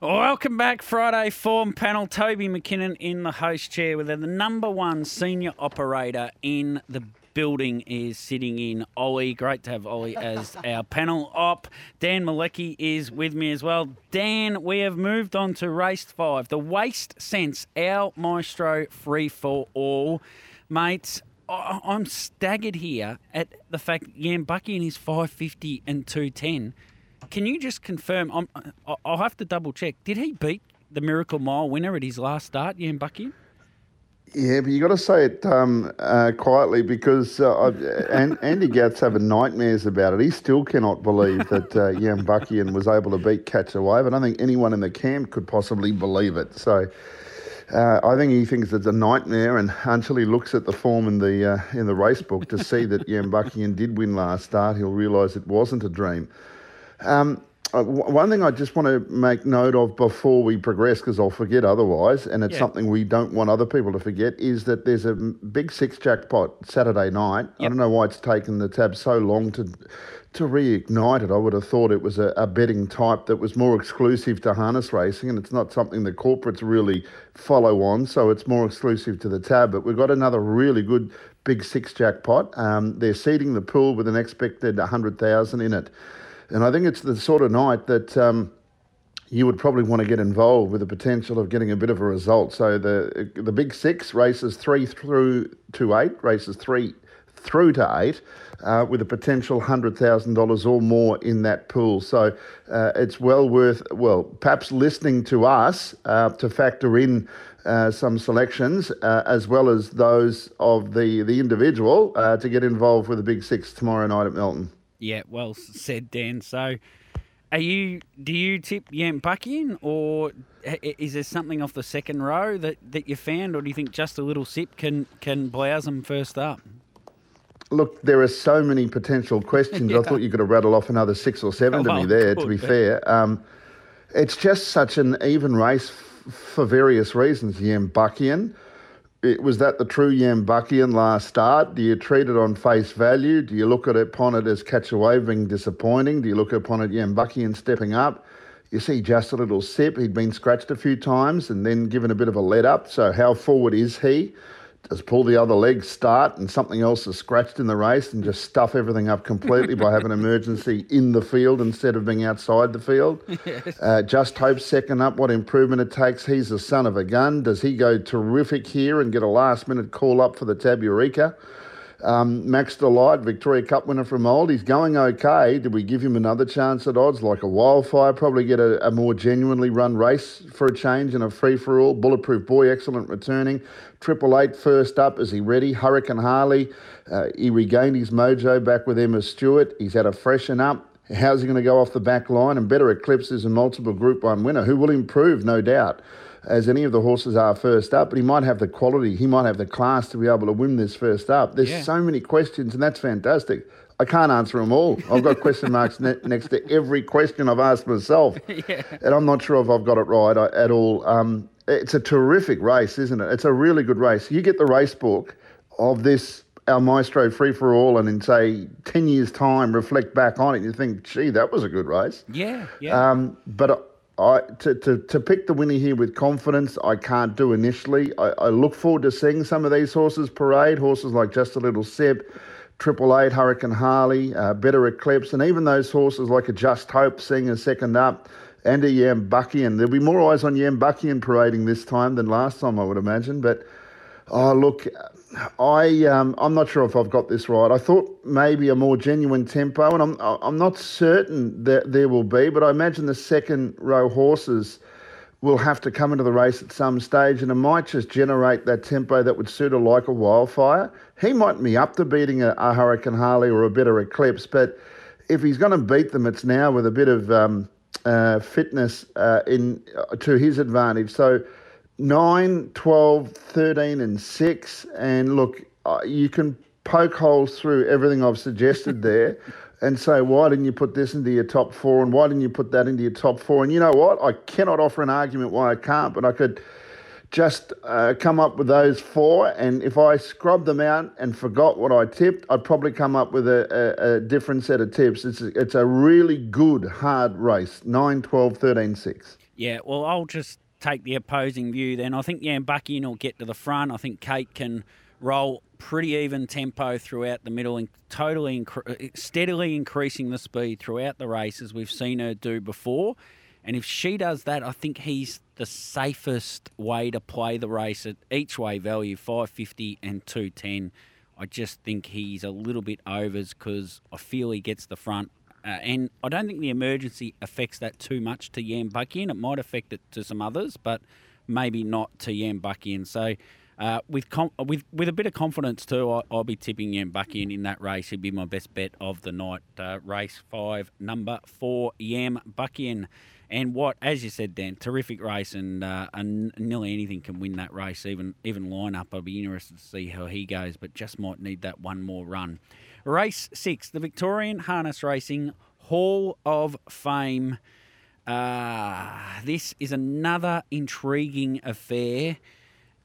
Welcome back, Friday Form panel. Toby McKinnon in the host chair with the number one senior operator in the building is sitting in Ollie. Great to have Ollie as our panel op. Dan Mielicki is with me as well. Dan, we have moved on to race five, the Waste Sense, our Maestro free for all. Mates, I- I'm staggered here at the fact Yambucky in his 550 and 210. Can you just confirm? I'm, I- I'll have to double check. Did he beat the Miracle Mile winner at his last start, Yambucky? Yeah, but you got to say it um, uh, quietly because uh, I've- and, Andy Gath's having nightmares about it. He still cannot believe that uh, Yambuckian was able to beat Catch a Wave. I don't think anyone in the camp could possibly believe it. So uh, I think he thinks it's a nightmare, and until he looks at the form in the uh, in the race book to see that Yambuckian did win last start, he'll realise it wasn't a dream. Um, uh, one thing I just want to make note of before we progress, because I'll forget otherwise, and it's Yeah. something we don't want other people to forget, is that there's a big six jackpot Saturday night. I don't know why it's taken the tab so long to to reignite it. I would have thought it was a, a betting type that was more exclusive to harness racing, and it's not something the corporates really follow on, so it's more exclusive to the tab. But we've got another really good big six jackpot. Um, they're seeding the pool with an expected 100,000 in it. And I think it's the sort of night that um, you would probably want to get involved with the potential of getting a bit of a result. So the the big six races three through to eight, races three through to eight, uh, with a potential hundred thousand dollars or more in that pool. So uh, it's well worth well perhaps listening to us uh, to factor in. Uh, some selections, uh, as well as those of the the individual, uh, to get involved with the Big Six tomorrow night at Melton. Yeah, well said, Dan. So, are you? Do you tip Yambuckian, or is there something off the second row that, that you found, or do you think just a little sip can can blouse them first up? Look, there are so many potential questions. I thought you could have rattled off another six or seven to Oh, me there, to be but- fair. Um, it's just such an even race f- for various reasons. Yambuckian, it, was that the true Yambuckian last start? Do you treat it on face value? Do you look at it upon it as catch a wave being disappointing? Do you look upon it Yambuckian stepping up? You see just a little sip. He'd been scratched a few times and then given a bit of a let up. So how forward is he? Does pull the other leg start and something else is scratched in the race and just stuff everything up completely by having emergency in the field instead of being outside the field? Uh, just hope second up what improvement it takes. He's the son of a gun. Does he go terrific here and get a last minute call up for the Tab Eureka? Um, Max Delight, Victoria Cup winner from Old. He's going okay. Did we give him another chance at odds like a wildfire? Probably get a, a more genuinely run race for a change and a free for all. Bulletproof Boy, excellent returning. Triple Eight first up. Is he ready? Hurricane Harley. Uh, he regained his mojo back with Emma Stewart. He's had a freshen up. How's he going to go off the back line? And Better Eclipse is a multiple Group 1 winner who will improve, no doubt, as any of the horses are first up. But he might have the quality, he might have the class to be able to win this first up. There's Yeah. so many questions, and that's fantastic. I can't answer them all. I've got question marks ne- next to every question I've asked myself. And I'm not sure if I've got it right uh, at all. Um, it's a terrific race, isn't it? It's a really good race. You get the race book of this, our Maestro Free for All, and in, say, 10 years' time, reflect back on it, and you think, gee, that was a good race. Yeah, yeah. Um, but I, to, to, to pick the winner here with confidence, I can't do initially. I, I look forward to seeing some of these horses parade, horses like Just a Little Sip, Triple Eight, Hurricane Harley, uh, Better Eclipse, and even those horses like a Just Hope seeing a second up, and a Yambuckian. There'll be more eyes on Yambuckian parading this time than last time, I would imagine. But Oh, look, I um, I'm not sure if I've got this right. I thought maybe a more genuine tempo, and I'm I'm not certain that there will be, but I imagine the second row horses will have to come into the race at some stage, and it might just generate that tempo that would suit her like a wildfire. He might be up to beating a, a Hurricane Harley or a better Eclipse, but if he's going to beat them, it's now with a bit of um, uh, fitness uh, in uh, to his advantage. So 9, 12, 13, and 6. And look, uh, you can poke holes through everything I've suggested there and say, why didn't you put this into your top four? And why didn't you put that into your top four? And you know what? I cannot offer an argument why I can't, but I could just uh, come up with those four. And if I scrubbed them out and forgot what I tipped, I'd probably come up with a, a, a different set of tips. It's a, it's a really good, hard race 9, 12, 13, 6. Yeah, well, I'll just take the opposing view then. I think Yambuckian will get to the front. I think Kate can roll pretty even tempo throughout the middle and totally incre- steadily increasing the speed throughout the race as we've seen her do before. And if she does that, I think he's the safest way to play the race at each way value 550 and 210. I just think he's a little bit overs because I feel he gets the front. Uh, and I don't think the emergency affects that too much to Yambuckian. It might affect it to some others, but maybe not to Yambuckian. So uh, with com- with with a bit of confidence too, I, will be tipping Yambuckian in in that race. He'd be my best bet of the night. Uh, race five, number four, Yambuckian. And what, as you said, Dan, terrific race, and uh, and nearly anything can win that race. Even even lineup, I'll be interested to see how he goes, but just might need that one more run. Race six, the Victorian Harness Racing Hall of Fame. Uh, this is another intriguing affair.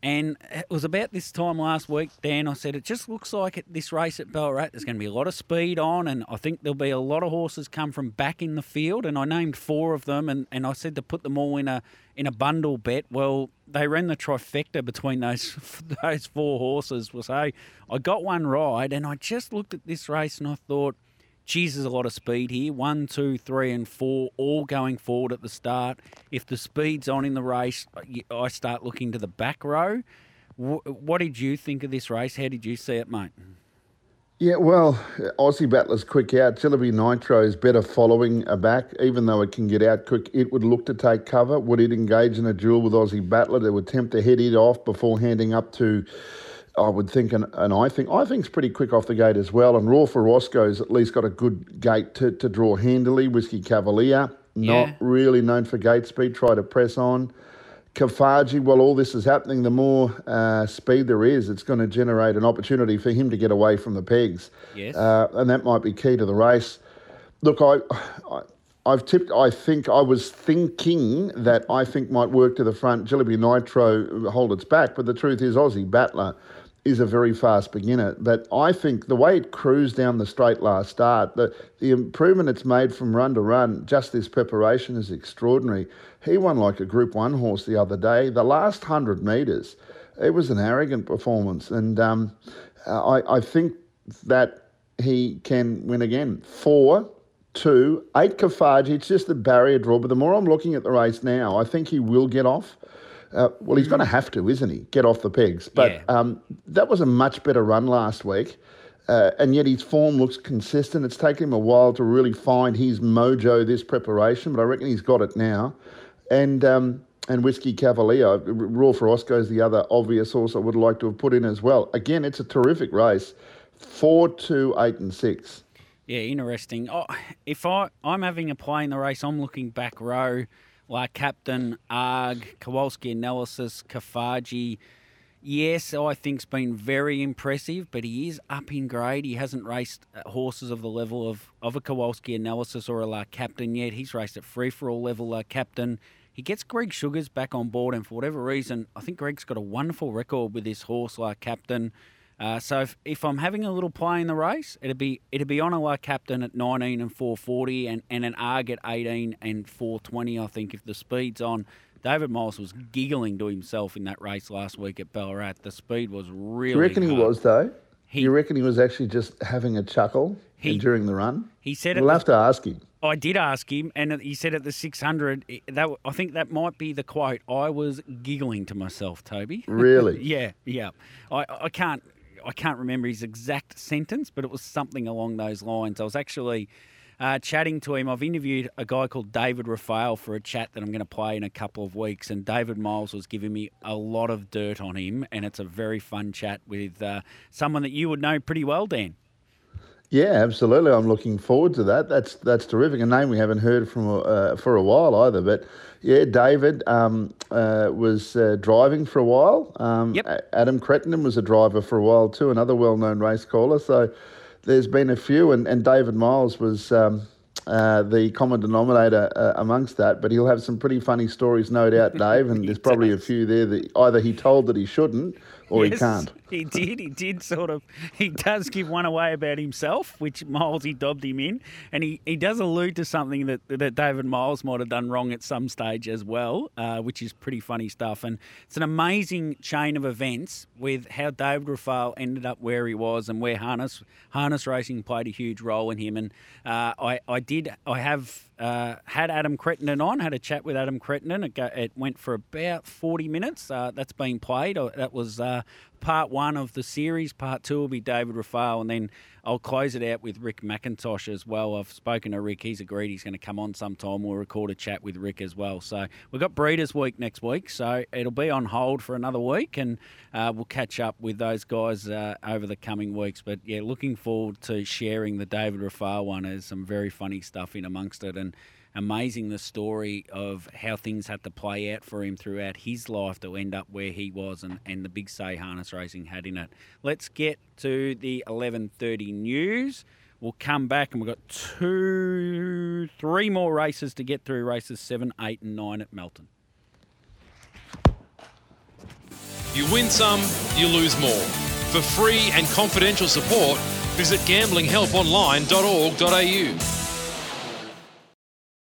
And it was about this time last week, Dan. I said it just looks like at this race at Ballarat, there's going to be a lot of speed on, and I think there'll be a lot of horses come from back in the field. And I named four of them, and, and I said to put them all in a in a bundle bet. Well, they ran the trifecta between those those four horses. So I got one right, and I just looked at this race and I thought there's a lot of speed here. One, two, three, and four, all going forward at the start. If the speed's on in the race, I start looking to the back row. What did you think of this race? How did you see it, mate? Yeah, well, Aussie Battler's quick out. Jilliby Nitro is better following a back, even though it can get out quick. It would look to take cover. Would it engage in a duel with Aussie Battler that would attempt to head it off before handing up to I would think, and, and I think I think's pretty quick off the gate as well. And Raw for Roscoe's at least got a good gate to, to draw handily. Whiskey Cavalier, not yeah. really known for gate speed, try to press on. Kafaji, while all this is happening, the more uh, speed there is, it's going to generate an opportunity for him to get away from the pegs. Yes. Uh, and that might be key to the race. Look, I, I I've tipped. I think I was thinking that I think might work to the front. Jilliby Nitro hold its back, but the truth is Aussie Battler is a very fast beginner. But I think the way it cruised down the straight last start, the, the improvement it's made from run to run, just this preparation is extraordinary. He won like a Group 1 horse the other day. The last 100 metres, it was an arrogant performance. And um, I, I think that he can win again. Four, two, eight Kafaji. It's just the barrier draw. But the more I'm looking at the race now, I think he will get off. Uh, well, he's going to have to, isn't he? Get off the pegs. But yeah. um, that was a much better run last week. Uh, and yet his form looks consistent. It's taken him a while to really find his mojo this preparation, but I reckon he's got it now. And um, and Whiskey Cavalier, Raw for Oscar is the other obvious horse I would like to have put in as well. Again, it's a terrific race. Four, two, eight, and six. Yeah, interesting. Oh, if I I'm having a play in the race, I'm looking back row like Captain Arg, Kowalski Analysis, Kafaji. Yes, oh, I think's been very impressive, but he is up in grade. He hasn't raced horses of the level of, of a Kowalski Analysis or a La Captain yet. He's raced at free for all level La Captain. He gets Greg Sugars back on board, and for whatever reason, I think Greg's got a wonderful record with this horse La Captain. Uh, so if, if I'm having a little play in the race, it'd be it'd be on a captain at 19 and 440 and, and an ARG at 18 and 420. I think if the speed's on, David Miles was giggling to himself in that race last week at Ballarat. The speed was really. You reckon hard. he was though? He, you reckon he was actually just having a chuckle he, during the run? He said. We'll have to ask him. I did ask him, and he said at the 600, that I think that might be the quote. I was giggling to myself, Toby. Really? yeah, yeah. I, I can't I can't remember his exact sentence, but it was something along those lines. I was actually uh, chatting to him. I've interviewed a guy called David Raphael for a chat that I'm going to play in a couple of weeks, and David Miles was giving me a lot of dirt on him, and it's a very fun chat with uh, someone that you would know pretty well, Dan. Yeah, absolutely. I'm looking forward to that. That's that's terrific. A name we haven't heard from uh, for a while either. But yeah, David um, uh, was uh, driving for a while. Um, Yep. Adam Crittenden was a driver for a while too, another well-known race caller. So there's been a few, and, and David Miles was um, uh, the common denominator uh, amongst that. But he'll have some pretty funny stories, no doubt, Dave. And there's probably a few there that either he told that he shouldn't or he can't. He did. He did sort of. He does give one away about himself, which Miles he dobbed him in, and he, he does allude to something that that David Miles might have done wrong at some stage as well, uh, which is pretty funny stuff. And it's an amazing chain of events with how David Rafale ended up where he was and where harness harness racing played a huge role in him. And uh, I I did I have. Uh, had Adam Crittenden on, had a chat with Adam Crittenden. It, go, it went for about 40 minutes. Uh, that's been played. Uh, That was uh, part one of the series. Part two will be David Rafale, and then I'll close it out with Rick McIntosh as well. I've spoken to Rick. He's agreed he's going to come on sometime. We'll record a chat with Rick as well. So we've got Breeders' Week next week, so it'll be on hold for another week, and uh, we'll catch up with those guys uh, over the coming weeks. But yeah, looking forward to sharing the David Rafale one. There's some very funny stuff in amongst it, and amazing the story of how things had to play out for him throughout his life to end up where he was and, and the big say harness racing had in it. Let's get to the 11.30 news. We'll come back and we've got two, three more races to get through, races seven, eight and nine at Melton. You win some, you lose more. For free and confidential support, visit gamblinghelponline.org.au.